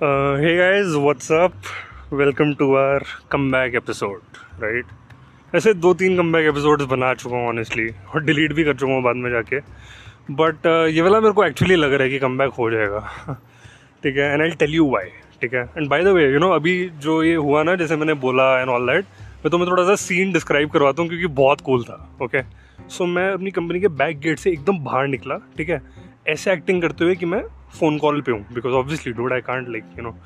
hey guys, what's up? Welcome to our comeback episode, right? ऐसे दो तीन come back episodes बना चुका हूँ ऑनेस्टली और डिलीट भी कर चुका हूँ बाद में जाके बट uh, ये वाला मेरे को एक्चुअली लग रहा है कि कम बैक हो जाएगा ठीक है and I tell you why ठीक है and by the way you know अभी जो ये हुआ ना जैसे मैंने बोला एंड ऑल दैट मैं तो मैं थोड़ा सा सीन डिस्क्राइब करवाता हूँ क्योंकि बहुत कूल था ओके okay? सो so, मैं अपनी कंपनी के बैक गेट से एकदम बाहर निकला ठीक है ऐसे एक्टिंग करते हुए कि मैं फ़ोन कॉल पे हूँ because obviously dude I can't like you know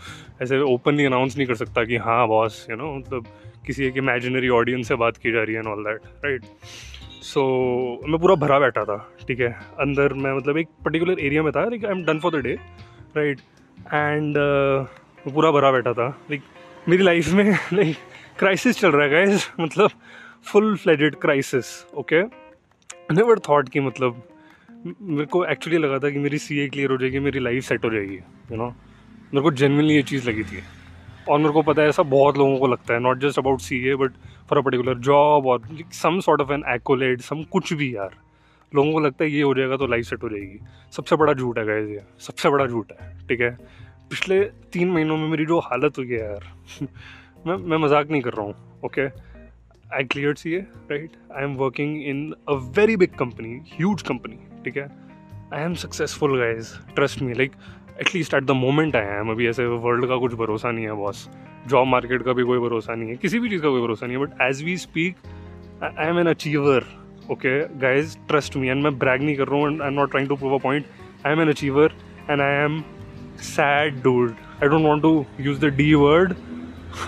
ऐसे ओपनली अनाउंस नहीं कर सकता कि हाँ बॉस यू नो मतलब किसी एक इमेजिनरी ऑडियंस से बात की जा रही है ऑल दैट राइट सो मैं पूरा भरा बैठा था, ठीक है? अंदर मैं मतलब एक पर्टिकुलर एरिया में था like I am done for the day right and पूरा भरा बैठा था लाइक मेरी लाइफ में लाइक क्राइसिस चल रहा है गाइज़ मतलब full fledged crisis okay never thought कि मतलब मेरे को एक्चुअली लगा था कि मेरी सी ए क्लियर हो जाएगी, मेरी लाइफ सेट हो जाएगी यू नो मेरे को जेनविनली ये चीज़ लगी थी। और मेरे को पता है ऐसा बहुत लोगों को लगता है not just about C A but for a particular job और some sort of an accolade some कुछ भी यार। लोगों को लगता है ये हो जाएगा तो लाइफ सेट हो जाएगी। सबसे बड़ा झूठ है गाइज़ ये, सबसे बड़ा झूठ है, ठीक है? पिछले तीन महीनों में मेरी जो हालत हुई है यार, मैं मैं मज़ाक नहीं कर रहा हूँ ओके आई क्लियर सी है right I am working in a very big company huge company ठीक है? I am successful guys trust me like at least at the moment I am अभी ऐसे वर्ल्ड का कुछ भरोसा नहीं है बॉस जॉब मार्केट का भी कोई भरोसा नहीं है, किसी भी चीज़ का कोई भरोसा नहीं है but as we speak I am an achiever okay guys trust me and मैं ब्रैग नहीं कर रहा हूँ I am not trying to prove a point I am an achiever and I am sad dude I don't want to use the D word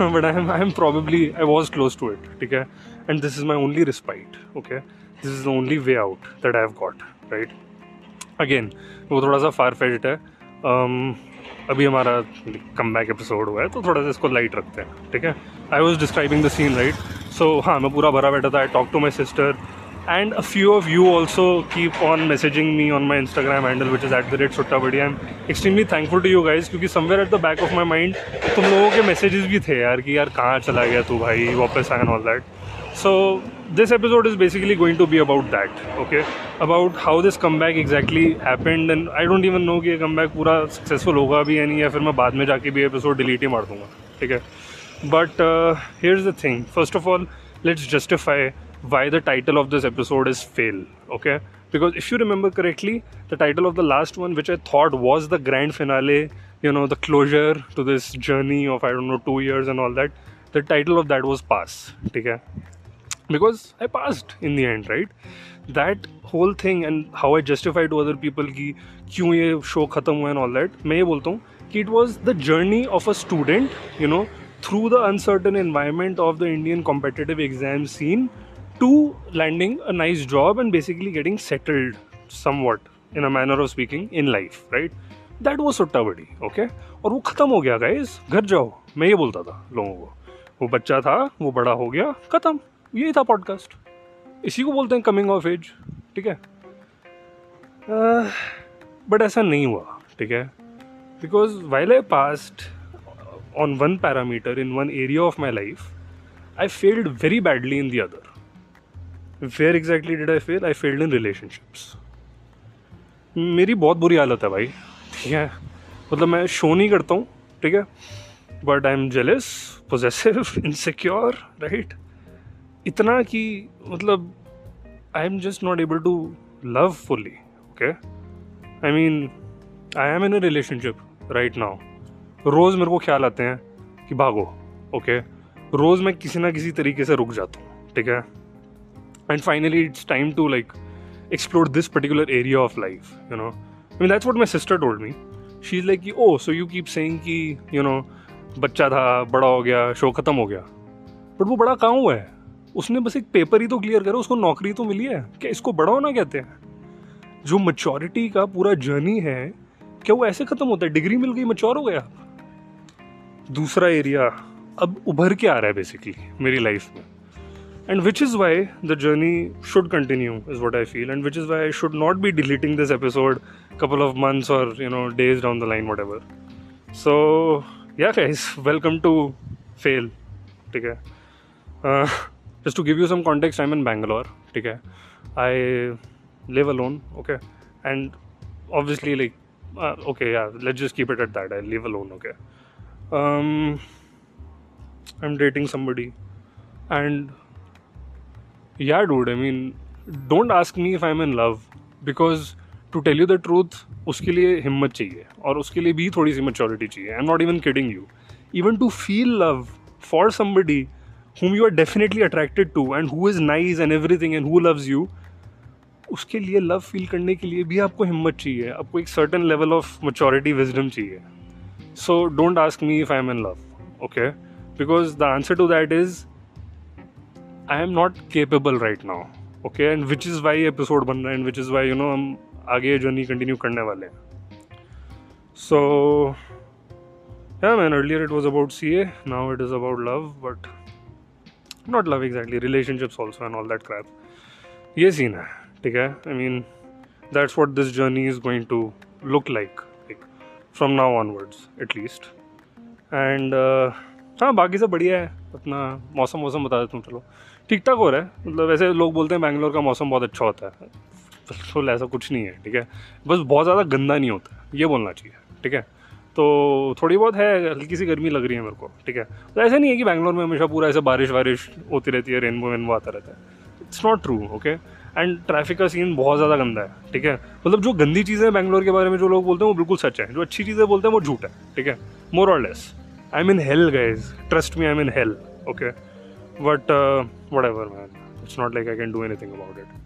but I I am probably I was close to it ठीक है and this is my only respite okay this is the only way out that I have got right again वो थोड़ा सा फार fade है। Um, अभी हमारा come back episode हुआ है तो थोड़ा सा इसको लाइट रखते हैं ठीक है? I was describing the scene right so हाँ मैं पूरा भरा बैठा था। I talk to my sister a few of you also keep on messaging me on my Instagram handle which is at the rate सुट्टा बड़ी I am extremely thankful to you guys क्योंकि somewhere at the back of my mind तुम लोगों के messages भी थे यार कि यार कहाँ चला गया तू भाई वापस आए all that so this episode is basically going to be about that okay about how this comeback exactly happened and I don't even know कि ये comeback पूरा successful होगा भी या नहीं या फिर मैं बाद में जाके भी episode delete ही मार दूँगा ठीक है but uh, here's the thing first of all let's justify why the title of this episode is fail okay? Because if you remember correctly the title of the last one which i thought was the grand finale you know the closure to this journey of i don't know 2 years and all that the title of that was pass okay because i passed in the end right? That whole thing and how i justified to other people ki kyun ye show khatam hua and all that main ye bolta hu ki it was the journey of a student you know through the uncertain environment of the indian competitive exam scene to landing a nice job and basically getting settled somewhat in a manner of speaking in life, right? That वो सुट्टा बड़ी okay और वो ख़त्म हो गया guys घर जाओ. मैं ये बोलता था लोगों को। वो बच्चा था वो बड़ा हो गया ख़त्म. यही था पॉडकास्ट इसी को बोलते हैं कमिंग ऑफ़ एज ठीक है? बट ऐसा नहीं हुआ ठीक है? Because while I passed on one parameter in one area of my life I failed very badly in the other where exactly did I fail I failed in relationships मेरी बहुत बुरी हालत है भाई, ठीक है? मतलब मैं शो नहीं करता हूँ, ठीक है? But I am jealous possessive insecure right इतना कि मतलब I am just not able to love fully okay I mean I am in a relationship right now रोज़ मेरे को ख्याल आते हैं कि भागो ओके okay? रोज़ मैं किसी ना किसी तरीके से रुक जाता हूँ, ठीक है? It's time to like explore this particular area of life you know I mean that's what my sister told me she is like कि oh so you keep saying कि यू नो बच्चा था, बड़ा हो गया शो ख़त्म हो गया. बट वो बड़ा कहाँ हुआ है? उसने बस एक पेपर ही तो क्लियर करा, उसको नौकरी तो मिली है। क्या इसको बड़ा होना कहते हैं? जो मच्योरिटी का पूरा जर्नी है, क्या वो ऐसे खत्म होता है? डिग्री मिल गई मच्योर हो गया? दूसरा एरिया अब उभर के आ रहा है बेसिकली मेरी लाइफ में। and which is why the journey should continue is what i feel. And which is why i should not be deleting this episode couple of months or you know days down the line whatever. So yeah guys welcome to fail okay uh, just to give you some context i'm in bangalore okay i live alone okay? And obviously like uh, okay yeah let's just keep it at that. I live alone okay? Um i'm dating somebody. And yeah, dude. I mean, don't ask me if I'm in love because to tell you the truth उसके लिए हिम्मत चाहिए और उसके लिए भी थोड़ी सी मेच्योरिटी चाहिए. I am not even kidding you even to feel love for somebody whom you are definitely attracted to and who is nice and everything and who loves you उसके लिए लव फील करने के लिए भी आपको हिम्मत चाहिए. आपको एक certain level of maturity wisdom चाहिए. So don't ask me if I am in love okay because the answer to that is I am not capable right now okay and which is why episode बन रहा है and which is why you know हम आगे journey continue करने वाले हैं। So man earlier it was about C A now it is about love but not love exactly relationships also and all that crap ये scene है, ठीक है? I mean that's what this journey is going to look like from now onwards at least and हाँ बाकी सब बढ़िया है। अपना मौसम वौसम बता देता हूँ, चलो। ठीक ठाक हो रहा है। मतलब वैसे लोग बोलते हैं, बैंगलोर का मौसम बहुत अच्छा होता है। बिल्कुल ऐसा कुछ नहीं है, ठीक है? बस बहुत ज़्यादा गंदा नहीं होता ये बोलना चाहिए, ठीक है? तो थोड़ी बहुत है, हल्की सी गर्मी लग रही है मेरे को, ठीक है? तो ऐसा नहीं है कि बैंगलोर में हमेशा पूरा ऐसे बारिश वारिश होती रहती है रेनबो वेनबो आता रहता है। It's not true okay and traffic का सीन बहुत ज़्यादा गंदा है, ठीक है? मतलब जो गंदी चीज़ें बैंगलोर के बारे में जो लोग बोलते हैं, वो बिल्कुल सच है। जो अच्छी चीज़ें बोलते हैं, वो झूठ है, ठीक है? मोर और less I am in hell guys trust me I am in hell okay but whatever man it's not like I can do anything about it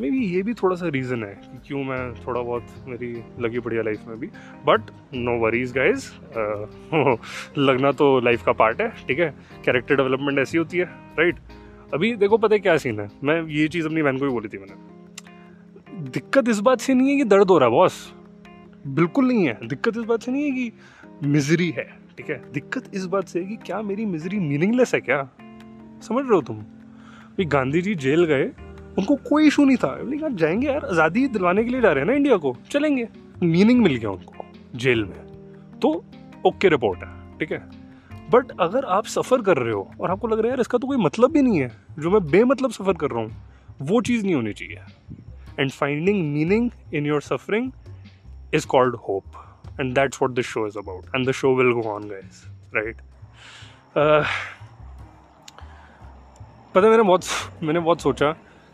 maybe ये भी थोड़ा सा रीज़न है कि क्यों मैं थोड़ा बहुत मेरी लगी बढ़िया लाइफ में भी। बट नो वरीज गाइज़ लगना तो लाइफ का पार्ट है, ठीक है? कैरेक्टर डेवलपमेंट ऐसी होती है राइट right? अभी देखो, पता है क्या सीन है? मैं ये चीज़ अपनी बहन को भी बोली थी मैंने। दिक्कत इस बात से नहीं है कि दर्द हो रहा है बॉस बिल्कुल नहीं है। दिक्कत इस बात से नहीं है कि मिजरी है, ठीक है? दिक्कत इस बात से है कि क्या मेरी मिजरी मीनिंगलेस है क्या? समझ रहे हो तुम? भाई गांधी जी जेल गए, उनको कोई इशू नहीं था। लेकिन जाएँगे यार, आज़ादी दिलवाने के लिए जा रहे हैं ना इंडिया को, चलेंगे। मीनिंग मिल गया उनको, जेल में। तो ओके रिपोर्ट है, ठीक है? बट अगर आप सफ़र कर रहे हो, और आपको लग रहा है, यार, इसका तो कोई मतलब भी नहीं है, जो मैं बेमतलब सफ़र कर रहा हूँ, वो चीज़ नहीं होनी चाहिए। And finding meaning in your suffering is called hope and that's what the show is about and the show will go on guys right पता है मैंने बहुत मैंने बहुत सोचा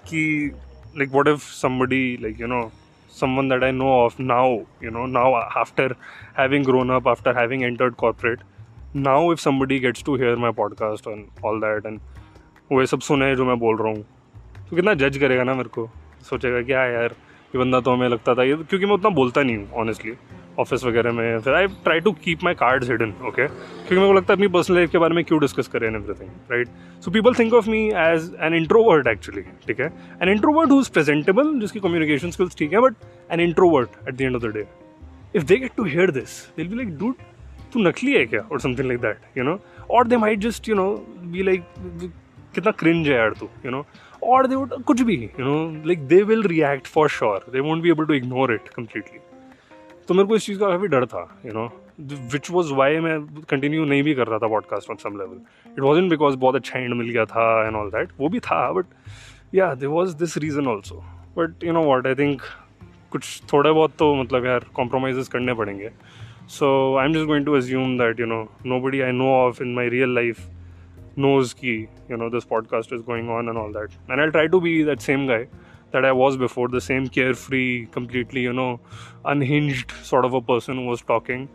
कि like what if somebody like you know someone that I know of now you know now after having grown up after having entered corporate now if somebody gets to hear my podcast on all that and वो ये सब सुने जो मैं बोल रहा हूँ तो कितना जज करेगा ना मेरे को? सोचेगा क्या हाँ यार, ये बंदा तो हमें लगता था, ये तो, क्योंकि मैं उतना बोलता नहीं हूँ ऑनेस्टली ऑफ़िस वगैरह में, फिर I try to keep my cards hidden okay क्योंकि मेरे को लगता है अपनी पर्सनल लाइफ के बारे में क्यों डिस्कस करें everything right so people think of me as an introvert actually ठीक है? An introvert who is presentable जिसकी कम्युनिकेशन स्किल्स ठीक है but an introvert at the end of the day if they get to hear this will be like dude तू नकली है क्या? और something like that you know और they might just you know be like कितना cringe है यार तू यू नो और दे वुड कुछ भी you know like they will react for sure they won't be able to ignore it completely तो मेरे को इस चीज़ का काफ़ी डर था you know which was why मैं कंटिन्यू नहीं भी कर रहा था podcast on some level it was in because बहुत अच्छा एंड मिल गया था एंड ऑल दैट वो भी था but yeah they was this reason also but you know what I think कुछ थोड़े बहुत तो मतलब यार कॉम्प्रोमाइज करने पड़ेंगे. So I am just going to assume that you know nobody I know of in my real life knows ki you know, this podcast is going on and all that. And i'll try to be that same guy. That I was before, the same carefree, completely, you know, unhinged sort of a person who was talking.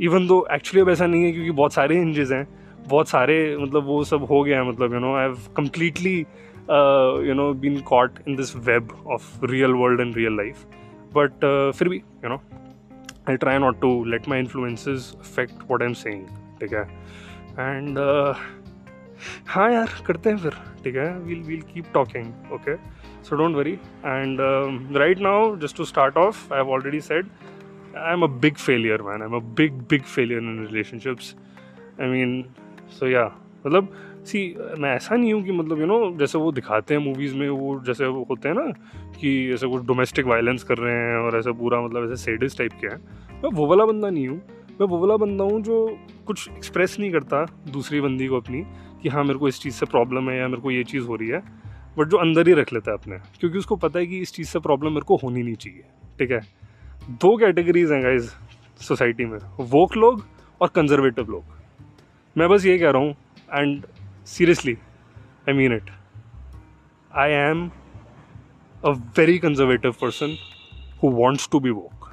Even though actually अब ऐसा नहीं है क्योंकि बहुत सारे hinges हैं बहुत सारे मतलब वो सब हो गया है मतलब you know I have completely you know been caught in this web of real world and real life but फिर भी you know I try not to let my influences affect what I am saying ठीक है? And हाँ यार करते हैं फिर ठीक है? We'll we'll keep talking okay so don't worry. And um, right now just to start off i've already said i'm a big failure man. I'm a big big failure in relationships. I mean so yeah. मतलब see मैं ऐसा नहीं हूँ कि मतलब you you no know, जैसे वो दिखाते हैं मूवीज़ में वो जैसे वो होते हैं ना कि ऐसे कुछ डोमेस्टिक वायलेंस कर रहे हैं और ऐसा पूरा मतलब ऐसे सेडिस टाइप के हैं। मैं वो वाला बंदा नहीं हूँ। मैं वो वाला बंदा हूँ जो कुछ एक्सप्रेस नहीं करता दूसरी बंदी को अपनी कि हाँ मेरे को इस चीज़ से प्रॉब्लम है या मेरे को ये चीज़ हो रही है। बट जो अंदर ही रख लेता है अपने। क्योंकि उसको पता है कि इस चीज़ से प्रॉब्लम मेरे को होनी नहीं चाहिए, ठीक है? दो कैटेगरीज हैं गाइज़ सोसाइटी में। वोक लोग और कंजर्वेटिव लोग। मैं बस ये कह रहा हूँ and seriously I mean it I am a very conservative person who wants to be woke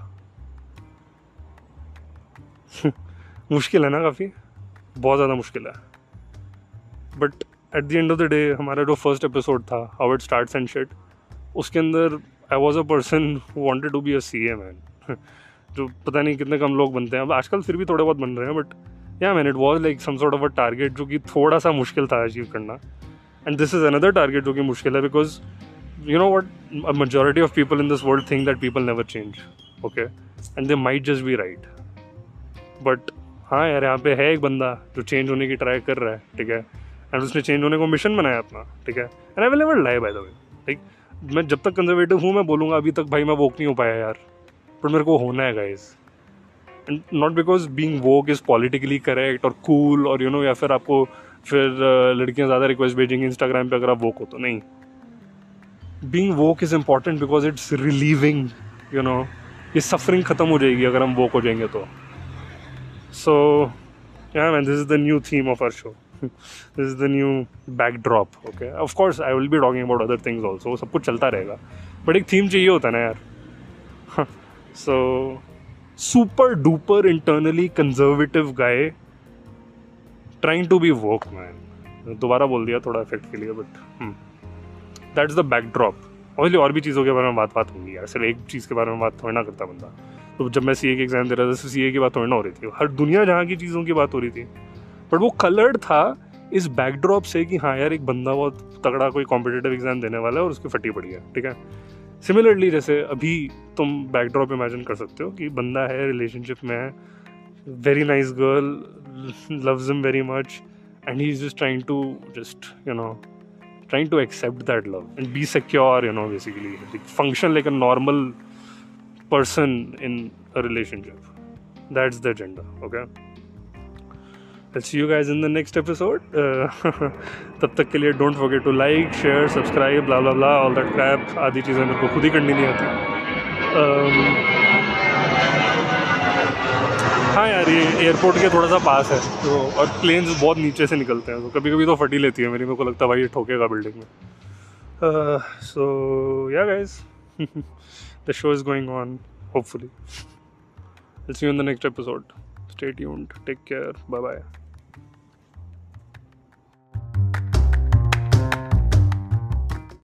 मुश्किल है ना काफ़ी? बहुत ज़्यादा मुश्किल है। But at the end of the day हमारा जो फ़र्स्ट एपिसोड था how it start and shit उसके अंदर I was a person wanted to be a C A man जो पता नहीं कितने कम लोग बनते हैं। अब आजकल फिर भी थोड़े बहुत बन रहे हैं but yeah man it was like some sort of a target जो कि थोड़ा सा मुश्किल था अचीव करना। And this is another target जो कि मुश्किल है because you know what a majority of people in this world think that people never change okay and they might just be right but हाँ यार, यहाँ पे है एक बंदा जो चेंज होने की ट्राई कर रहा है, ठीक है? एंड उसने चेंज होने को मिशन बनाया अपना, ठीक है? And I will lie by the way ठीक मैं जब तक कंजर्वेटिव हूँ, मैं बोलूँगा अभी तक भाई मैं वोक नहीं हो पाया यार। पर मेरे को होना है guys and not because being woke is politically correct और कूल और यू नो या फिर आपको फिर लड़कियाँ ज़्यादा रिक्वेस्ट भेजेंगी इंस्टाग्राम पर अगर आप वोक हो तो नहीं. Being woke is important because it's relieving you know ये सफरिंग ख़त्म हो जाएगी अगर हम वोक हो जाएँगे तो. So yeah man this is the new theme of our show this is the new okay? Of course, i will be talking about other things also. सब कुछ चलता रहेगा। बट एक थीम चाहिए होता है ना यार। So super duper internally conservative guy trying to be work man दोबारा बोल दिया, थोड़ा इफ़ेक्ट के लिए but that is the backdrop obviously और भी चीज़ों के बारे में बात बात होंगी यार। सिर्फ़ एक चीज़ के बारे में बात थोड़ी ना करता बंदा। तो जब मैं सी ए की एग्ज़ाम दे रहा था सी ए की बात थोड़ी ना हो रही थी। हर दुनिया जहाँ की चीज़ों की बात हो रही थी। बट वो कलर्ड था इस बैकड्रॉप से कि हाँ यार एक बंदा बहुत तगड़ा कोई कॉम्पिटेटिव एग्ज़ाम देने वाला है और उसकी फटी पड़ी है, ठीक है? सिमिलरली जैसे अभी तुम बैकड्रॉप इमेजिन कर सकते हो कि बंदा है रिलेशनशिप में है very nice girl loves him very much and he is just trying to just you know trying to accept that love and be secure you know basically function function a normal person in a relationship. That's the agenda, okay? I'll see you guys in the next episode. Uh, तब तक के लिए don't forget to like share subscribe blah blah blah all that crap आदि चीज़ें मेरे को खुद ही करनी नहीं आती। Um, हाँ यार ये एयरपोर्ट के थोड़ा सा पास है तो और प्लेन्स बहुत नीचे से निकलते हैं तो कभी कभी तो फटी लेती है मेरी मेरे को लगता है भाई ये ठोकेगा बिल्डिंग में so yeah guys the show is going on hopefully see you in the next episode stay tuned. Take bye bye